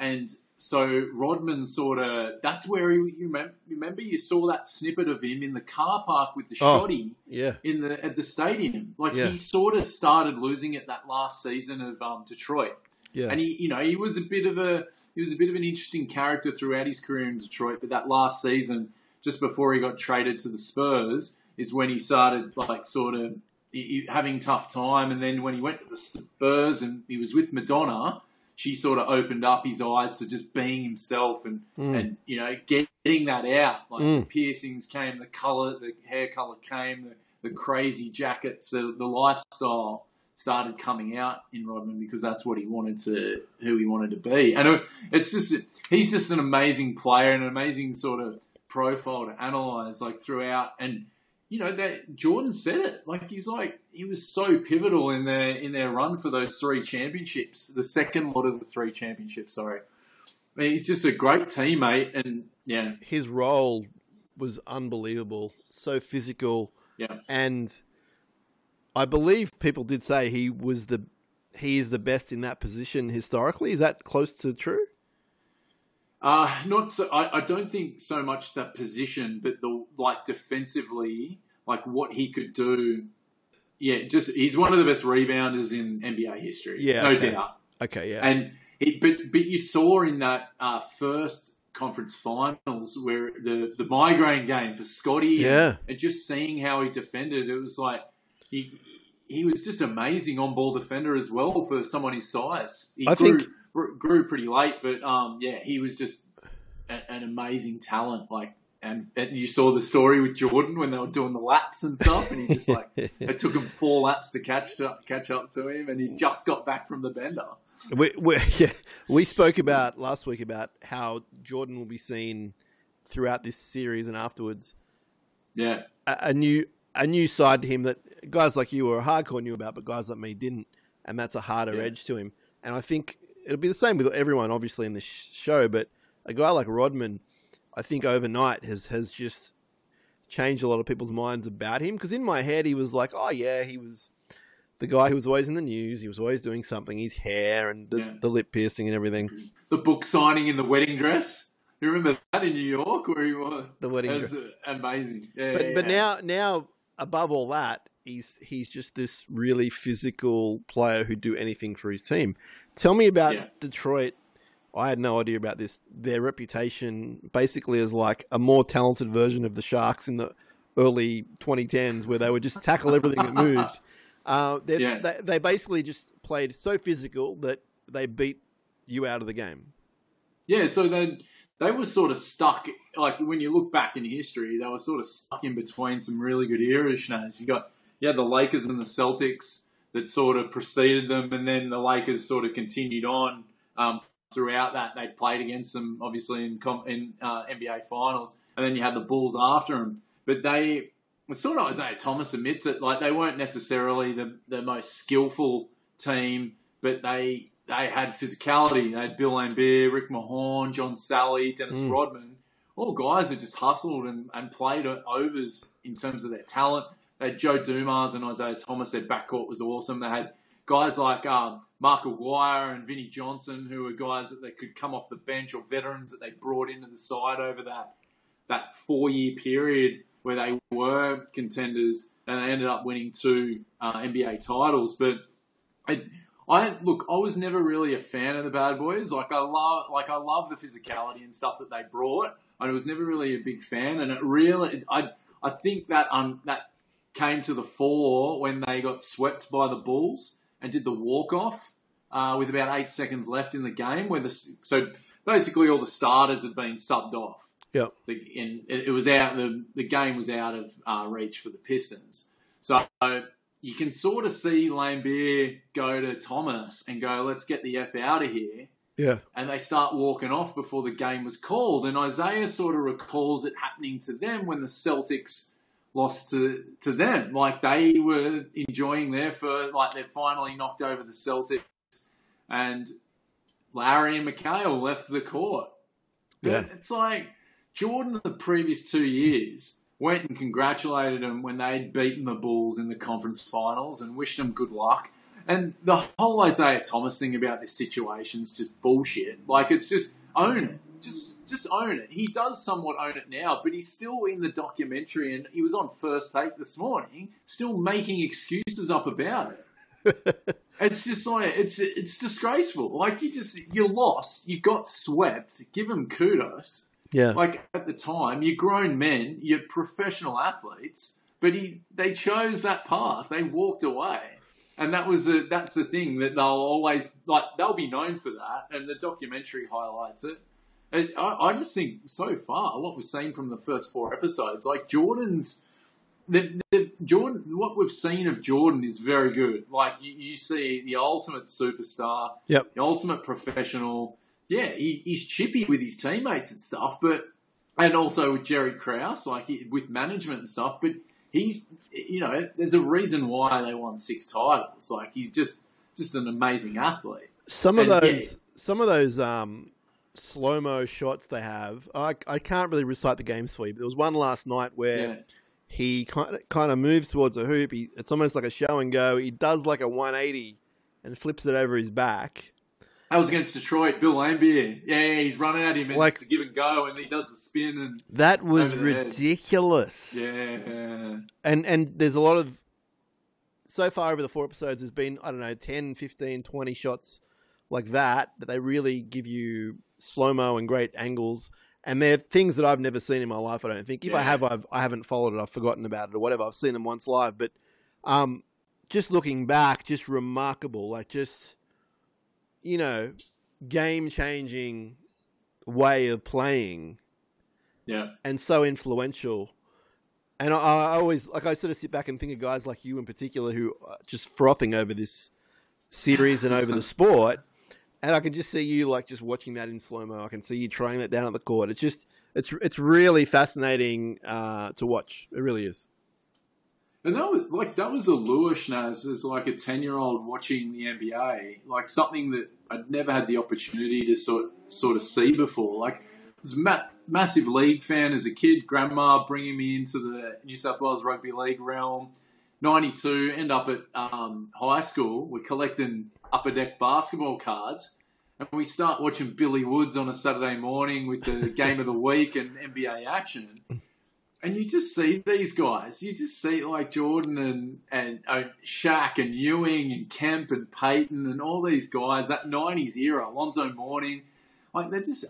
And so Rodman sort of that's where he, you remember, remember you saw that snippet of him in the car park with the Oh. shoddy Yeah. in the at the stadium. Like Yeah. he sort of started losing it that last season of um, Detroit, Yeah. and he you know he was a bit of a he was a bit of an interesting character throughout his career in Detroit. But that last season, just before he got traded to the Spurs, is when he started like sort of he- having tough time. And then when he went to the Spurs and he was with Madonna. She sort of opened up his eyes to just being himself and, Mm. and you know getting that out. Like the Mm. piercings came, the color, the hair color came, the, the crazy jackets, the, the lifestyle started coming out in Rodman because that's what he wanted to, who he wanted to be. And it- it's just, he's just an amazing player, and an amazing sort of profile to analyze like throughout. And you know that Jordan said it, like he's like he was so pivotal in their in their run for those three championships, the second lot of the three championships. Sorry, I mean, he's just a great teammate, and yeah, His role was unbelievable, so physical. yeah. And I believe people did say he was the he is the best in that position historically. Is that close to true? Uh, not so. I, I don't think so much that position, but the like defensively, like what he could do. Yeah, just he's one of the best rebounders in NBA history. Yeah, no okay. doubt. Okay, yeah. And it, but but you saw in that uh, first conference finals where the the migraine game for Scottie, Yeah. and, and just seeing how he defended, it was like he he was just amazing on ball defender as well for someone his size. He I grew, think- grew pretty late, but um, yeah, he was just a, an amazing talent. Like. And, and you saw the story with Jordan when they were doing the laps and stuff, and he just like it took him four laps to catch to, catch up to him, and he just got back from the bender. We, we, yeah, we spoke about last week about how Jordan will be seen throughout this series and afterwards. Yeah, A, a new a new side to him that guys like you were hardcore knew about, but guys like me didn't, and that's a harder Yeah. edge to him. And I think it'll be the same with everyone, obviously, in this show. But a guy like Rodman, I think overnight has has just changed a lot of people's minds about him. Because in my head, he was like, oh yeah, he was the guy who was always in the news. He was always doing something. His hair and the, Yeah. the lip piercing and everything. the book signing in the wedding dress. You remember that in New York where he was? The wedding was, dress. uh, amazing. Yeah, But yeah, but now now above all that, he's he's just this really physical player who do anything for his team. Tell me about. Detroit. I had no idea about this. Their reputation basically is like a more talented version of the Sharks in the early 2010s, where they would just tackle everything that moved. Uh, they, Yeah. they, they basically just played so physical that they beat you out of the game. Yeah, so then they were sort of stuck. Like when you look back in history, they were sort of stuck in between some really good eras. You got you had the Lakers and the Celtics that sort of preceded them, and then the Lakers sort of continued on um, throughout that. They played against them obviously in in uh, NBA finals, and then you had the Bulls after them. But they it's sort of Isiah Thomas admits it. Like they weren't necessarily the the most skillful team, but they they had physicality. They had Bill Laimbeer, Rick Mahorn, John Salley, Dennis Mm. Rodman. All guys that just hustled and, and played overs in terms of their talent. They had Joe Dumars and Isiah Thomas. Their backcourt was awesome. They had guys like um, Mark Aguirre and Vinnie Johnson, who were guys that they could come off the bench or veterans that they brought into the side over that that four year period where they were contenders and they ended up winning two uh, NBA titles. But I, I look, I was never really a fan of the Bad Boys. Like I love, like I love the physicality and stuff that they brought. I was never really a big fan, and it really, I, I think that um that came to the fore when they got swept by the Bulls and did the walk off uh, with about eight seconds left in the game. Where the so basically all the starters had been subbed off. Yep. The, and it, it was out. The the game was out of uh, reach for the Pistons. So you can sort of see Laimbeer go to Thomas and go, "Let's get the f out of here." Yeah. and they start walking off before the game was called. And Isiah sort of recalls it happening to them when the Celtics lost to to them. Like they were enjoying their first, like they finally knocked over the Celtics, and Larry and McHale left the court. But Yeah. it's like Jordan the previous two years went and congratulated them when they'd beaten the Bulls in the conference finals and wished them good luck. And the whole Isiah Thomas thing about this situation is just bullshit. Like it's just own it. Just just own it. He does somewhat own it now, but he's still in the documentary and he was on first take this morning, still making excuses up about it. it's just like it's it's disgraceful. Like you just you lost, you got swept. Give him kudos. Yeah. Like at the time, you're grown men, you're professional athletes, but he they chose that path. They walked away. And that was a, that's the thing that they'll always like. They'll be known for that, and the documentary highlights it. I, I just think so far what we've seen from the first four episodes, like Jordan's, the, the Jordan, what we've seen of Jordan is very good. Like you, you see the ultimate superstar, Yep. the ultimate professional. Yeah, he, he's chippy with his teammates and stuff, but and also with Jerry Krause, like with management and stuff. But he's, you know, there's a reason why they won six titles. Like he's just just an amazing athlete. Some of And, yeah. those, some of those um, slow mo shots they have. I, I can't really recite the games for you, but there was one last night where Yeah, he kind of, kind of moves towards a hoop. He, it's almost like a show and go. He does like a 180 and flips it over his back. that was against Detroit. Bill Laimbeer. Yeah, yeah, he's running at him and Like- it's a give and go, and he does the spin and That was head. ridiculous. yeah, And and there's a lot of so far over the four episodes there's been I don't know 10, 15, 20 shots like that that they really give you slow-mo and great angles and they're things that I've never seen in my life I don't think if I have I've I haven't followed it I've forgotten about it or whatever I've seen them once live but um just looking back just remarkable like just you know game changing way of playing yeah. and so influential. And I, I always like I sort of sit back and think of guys like you in particular who are just frothing over this series and over the sport. And I can just see you like just watching that in slow mo. I can see you trying that down at the court. It's just it's it's really fascinating uh, to watch. It really is. And that was like that was a lure, Schnaz, as like a ten year old watching the NBA, like something that I'd never had the opportunity to sort sort of see before. Like, I was a ma- massive league fan as a kid. Grandma bringing me into the New South Wales rugby league realm. Ninety two, end up at um, high school. We're collecting upper deck basketball cards, and we start watching Billy Woods on a Saturday morning with the game of the week and NBA action. And you just see these guys. You just see like Jordan and and uh, Shaq and Ewing and Kemp and Payton and all these guys. That '90s era, Alonzo Mourning, like they're just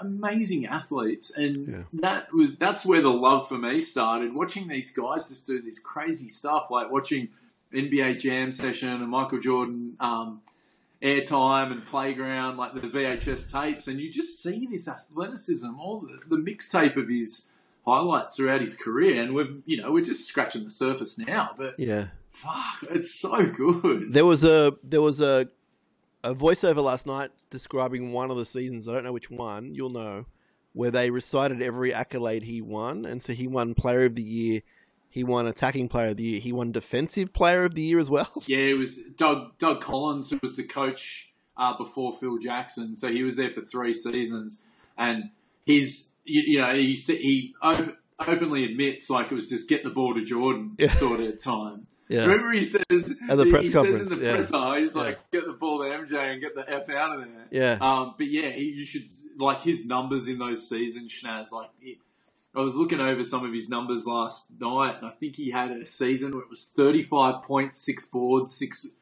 amazing athletes. And yeah. that was that's where the love for me started. Watching these guys just do this crazy stuff, like watching NBA Jam session and Michael Jordan. Um, airtime and playground, like the VHS tapes, and you just see this athleticism, all the, the mixtape of his highlights throughout his career, and we've you know we're just scratching the surface now. But yeah, fuck, it's so good. There was a there was a a voiceover last night describing one of the seasons. I don't know which one. You'll know where they recited every accolade he won, and so he won Player of the Year. He won Attacking Player of the Year. He won Defensive Player of the Year as well. Yeah, it was Doug Doug Collins who was the coach uh, before Phil Jackson, so he was there for three seasons, and his you, you know he he openly admits like it was just get the ball to Jordan yeah. sort of time. Yeah. Remember he says at the press he conference, says in the yeah. presser, he's like, yeah. "Get the ball to MJ and get the f out of there." Yeah. Um, but yeah, he, you should like his numbers in those seasons, Schnaz. Like, it, I was looking over some of his numbers last night, and I think he had a season where it was thirty-five points, six boards, six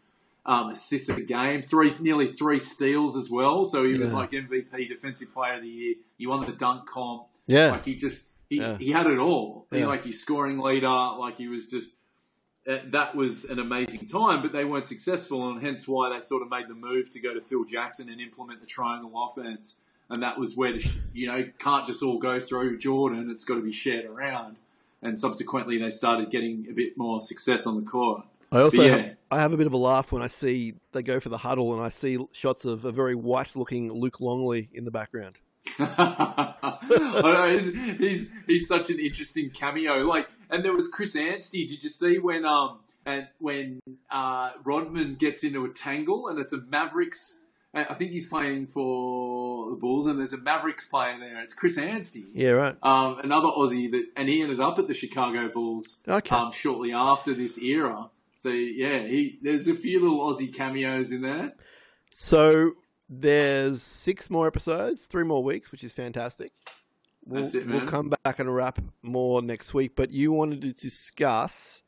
um, assists a game, three nearly three steals as well. So he was like MVP, Defensive Player of the Year. He won the dunk comp. Yeah, like he just he, yeah. he had it all. He like he's scoring leader. Like he was just uh, that was an amazing time. But they weren't successful, and hence why they sort of made the move to go to Phil Jackson and implement the triangle offense. And that was where the you know can't just all go through Jordan. It's got to be shared around. And subsequently, they started getting a bit more success on the court. I also yeah. have, I have a bit of a laugh when I see they go for the huddle and I see shots of a very white looking Luke Longley in the background. know, he's, he's, he's such an interesting cameo. Like, and there was Chris Anstey. Did you see when um and when uh, Rodman gets into a tangle and it's a Mavericks? I think he's playing for the Bulls, and there's a Mavericks player there. It's Chris Anstey. Yeah, right. Um, another Aussie that, and he ended up at the Chicago Bulls. Okay. Um, shortly after this era. So yeah, he, there's a few little Aussie cameos in there. So there's six more episodes, three more weeks, which is fantastic. We'll, That's it, man. We'll come back and wrap more next week. But you wanted to discuss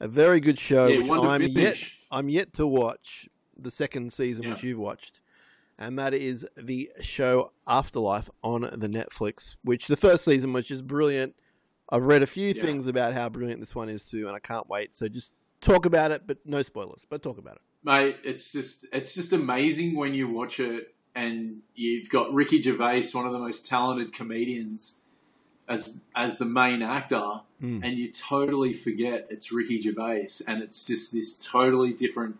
a very good show, yeah, which I'm yet I'm yet to watch the second season, yeah. which you've watched, and that is the show Afterlife on the Netflix. Which the first season was just brilliant. I've read a few yeah. things about how brilliant this one is too, and I can't wait. So just talk about it, but no spoilers. But talk about it, mate. It's just it's just amazing when you watch it, and you've got Ricky Gervais, one of the most talented comedians, as as the main actor, mm. and you totally forget it's Ricky Gervais, and it's just this totally different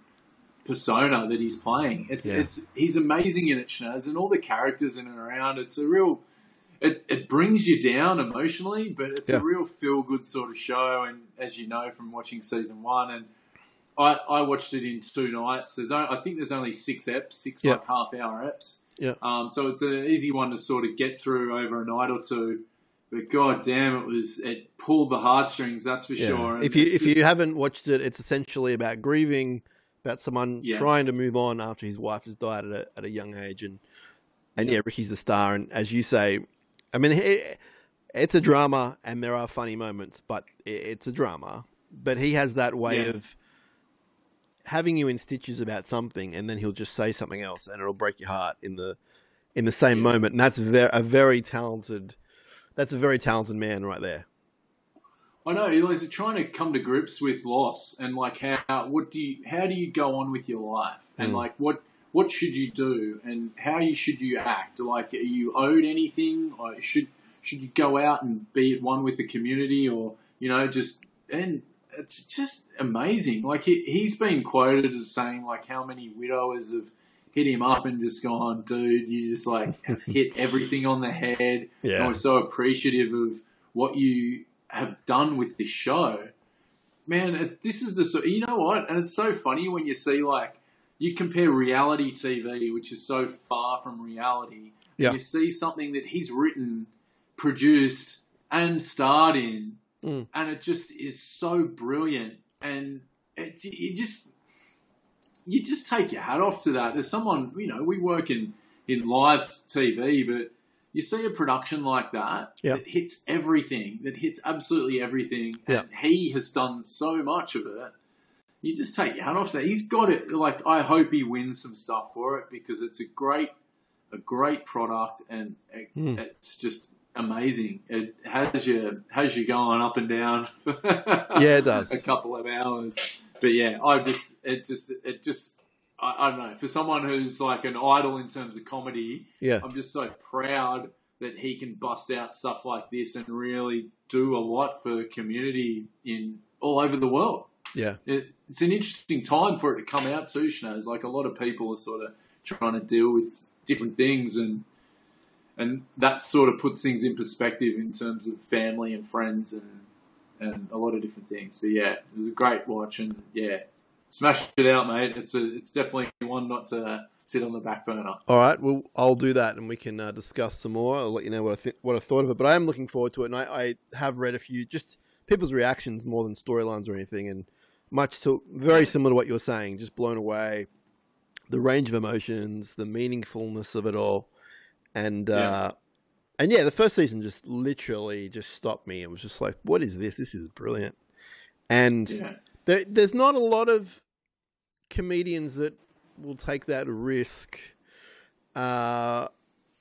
persona that he's playing. It's yeah. it's he's amazing in it, Schnaz, and all the characters in and around. It's a real it, it brings you down emotionally, but it's yeah. a real feel good sort of show. And as you know from watching season one, and I, I watched it in two nights. There's only, I think there's only six eps, six yeah. like half hour eps. Yeah. Um, so it's an easy one to sort of get through over a night or two. But god damn, it was it pulled the heartstrings. That's for yeah. sure. And if you if just, you haven't watched it, it's essentially about grieving, about someone yeah. trying to move on after his wife has died at a, at a young age, and and yeah. yeah, Ricky's the star. And as you say, I mean, it, it's a drama, and there are funny moments, but it's a drama. But he has that way yeah. of having you in stitches about something, and then he'll just say something else, and it'll break your heart in the in the same moment. And that's ver- a very talented. That's a very talented man right there. I know. He's trying to come to grips with loss and like how what do you how do you go on with your life and mm. like what what should you do and how you should you act? Like, are you owed anything? Or should should you go out and be at one with the community, or you know, just and it's just amazing. Like he, he's been quoted as saying like how many widowers have hit him up and just gone, dude, you just like have hit everything on the head. Yeah. And we're so appreciative of what you have done with this show. Man, this is the you know what, and it's so funny when you see like you compare reality TV, which is so far from reality, yeah. you see something that he's written, produced, and starred in, mm. and it just is so brilliant. And it, you just you just take your hat off to that. There's someone you know we work in in live TV, but you see a production like that Yeah. that hits everything, that hits absolutely everything, and he has done so much of it. You just take your hand off that. He's got it. Like I hope he wins some stuff for it because it's a great, a great product, and it, Hmm. it's just amazing. It has you has you going up and down. Yeah, it does. a couple of hours. But yeah, I just it just it just I, I don't know for someone who's like an idol in terms of comedy. Yeah. I'm just so proud that he can bust out stuff like this and really do a lot for the community in all over the world. Yeah. It, it's an interesting time for it to come out too, Schnaz. Like a lot of people are sort of trying to deal with different things and and that sort of puts things in perspective in terms of family and friends and and a lot of different things. But yeah, it was a great watch and yeah, smash it out, mate. It's a it's definitely one not to sit on the back burner. All right, well, I'll do that, and we can uh, discuss some more. I'll let you know what I think, what I thought of it. But I am looking forward to it, and I, I have read a few just people's reactions more than storylines or anything, and much to very similar to what you're saying. Just blown away, the range of emotions, the meaningfulness of it all, and Yeah. uh, and yeah, the first season just literally just stopped me. It was just like, what is this? This is brilliant, and Yeah. There, there's not a lot of comedians that will take that risk. Uh,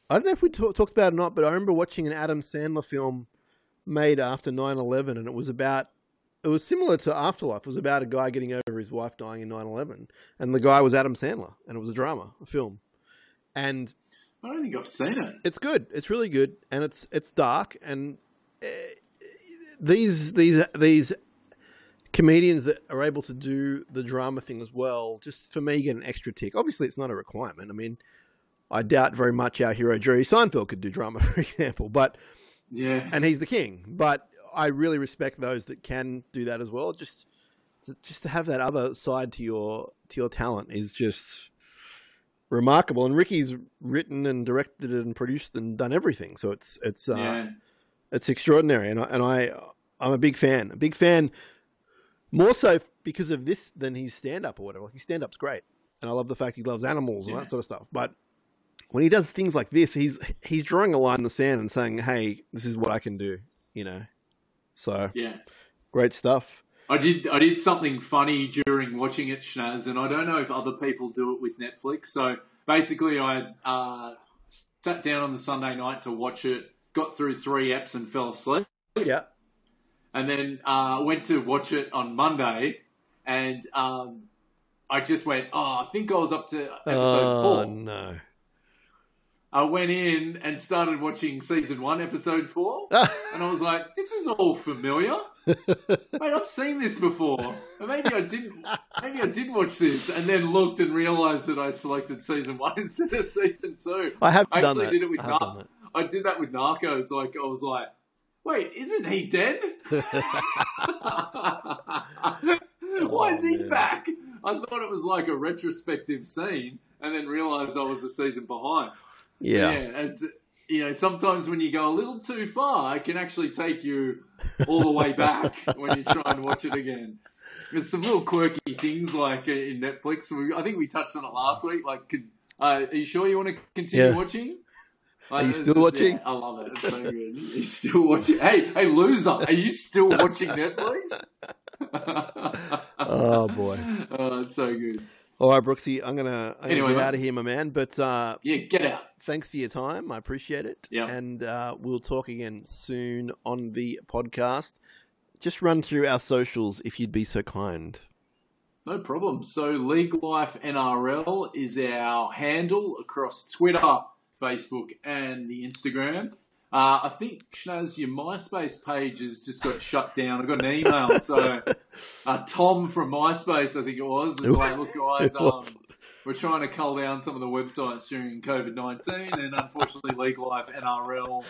I don't know if we talk, talked about it or not, but I remember watching an Adam Sandler film made after 9-11, and it was about it was similar to Afterlife. It was about a guy getting over his wife dying in 9-11, and the guy was Adam Sandler, and it was a drama, a film, and I don't think I've seen it. it's good. It's really good, and it's it's dark. And uh, these these these comedians that are able to do the drama thing as well, just for me, get an extra tick. Obviously, it's not a requirement. I mean, I doubt very much our hero Jerry Seinfeld could do drama, for example, but Yeah. and he's the king. But I really respect those that can do that as well. Just to, just to have that other side to your to your talent is just remarkable. And Ricky's written and directed and produced and done everything, so it's it's uh, yeah. it's extraordinary. And I, and I I'm a big fan, a big fan. More so because of this than his stand up or whatever. Like his stand up's great, and I love the fact he loves animals and Yeah. that sort of stuff. But when he does things like this, he's he's drawing a line in the sand and saying, "Hey, this is what I can do." You know, so Yeah. great stuff. I did I did something funny during watching it, Schnaz, and I don't know if other people do it with Netflix. So basically, I uh, sat down on the Sunday night to watch it, got through three eps and fell asleep, Yeah, and then uh, went to watch it on Monday, and um, I just went, oh, I think I was up to episode oh four. no, I went in and started watching season one, episode four, and I was like, this is all familiar. Wait, I've seen this before. Maybe I didn't. Maybe I did watch this, and then looked and realised that I selected season one instead of season two. I have I actually did it with I have done Nar-. I did that with Narcos. Like I was like, wait, isn't he dead? Why is he Oh, man. back? I thought it was like a retrospective scene, and then realised I was a season behind. Yeah. it's you know sometimes when you go a little too far, it can actually take you all the way back when you try and watch it again. There's some little quirky things like uh, in Netflix. I think we touched on it last week. Like, could, uh, are you sure you want to continue Yeah. watching? Are you still watching? yeah, I love it. It's so good. You still watching? Hey, hey, loser! Are you still watching Netflix? Oh boy. oh, it's so good. All right, Brookesy, I'm gonna, I'm Anyway, gonna get out of here, my man. But uh, Yeah, get out. thanks for your time. I appreciate it. Yeah. And uh, we'll talk again soon on the podcast. Just run through our socials if you'd be so kind. No problem. So, League Life NRL is our handle across Twitter, Facebook, and the Instagram. Uh, I think, Schnaz, your MySpace page has just got shut down. I got an email. So, uh, Tom from MySpace, I think it was, was like, look, guys, um, we're trying to cull down some of the websites during COVID 19, and unfortunately, League Life NRL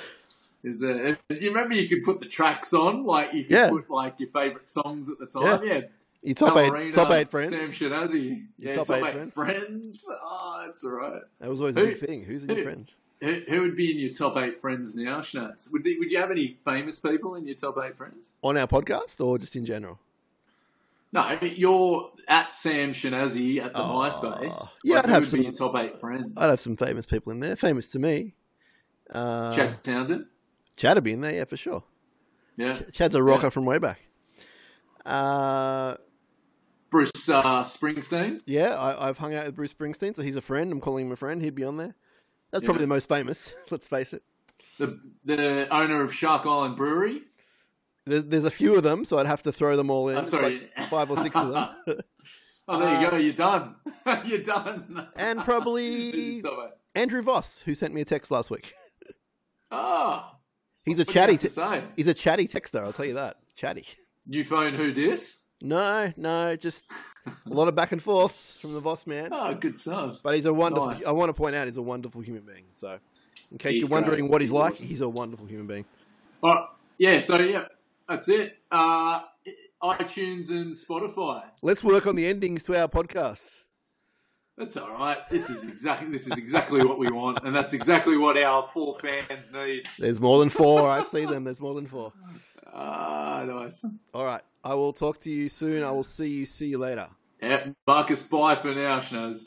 is a. You remember you could put the tracks on? Like, you could Yeah. put, like, your favourite songs at the time? yeah Your top eight, top eight friends. Sam Shinazi. Your Yeah, top top, eight eight, friends? friends. Oh, that's all right. That was always a big thing. Who's in your friends? Who, who would be in your top eight friends now, Schnatz? Would, would you have any famous people in your top eight friends? On our podcast or just in general? No, you're at Sam Shinazi at the Oh, MySpace. yeah, Like, I'd who have would some- be your top eight friends. I'd have some famous people in there. Famous to me. Uh, Chad Townsend. Chad would be in there, yeah, for sure. Yeah. Chad's a rocker Yeah. from way back. Uh, Bruce uh, Springsteen. yeah, I, I've hung out with Bruce Springsteen, so he's a friend. I'm calling him a friend. He'd be on there. That's probably the most famous. Let's face it. The the owner of Shark Island Brewery. There's, there's a few of them, so I'd have to throw them all in. I'm sorry. like five or six of them. Oh, there you Uh, go. You're done. you're done. and probably Andrew Voss, who sent me a text last week. Ah, He's a you chatty. Te- he's a chatty texter. I'll tell you that. Chatty. New phone. Who dis? No, no, just a lot of back and forths from the boss man. Oh, good stuff. But he's a wonderful. Nice. I want to point out he's a wonderful human being. So, in case He's you're wondering great. what he's, He's like, awesome. he's a wonderful human being. All right. Yeah. So yeah, that's it. Uh, iTunes and Spotify. Let's work on the endings to our podcast. That's all right. This is exactly this is exactly what we want, and that's exactly what our four fans need. There's more than four. I see them. There's more than four. Ah, nice. All right. I will talk to you soon. I will see you. See you later. Yeah, Marcus, bye for now, Schnaz.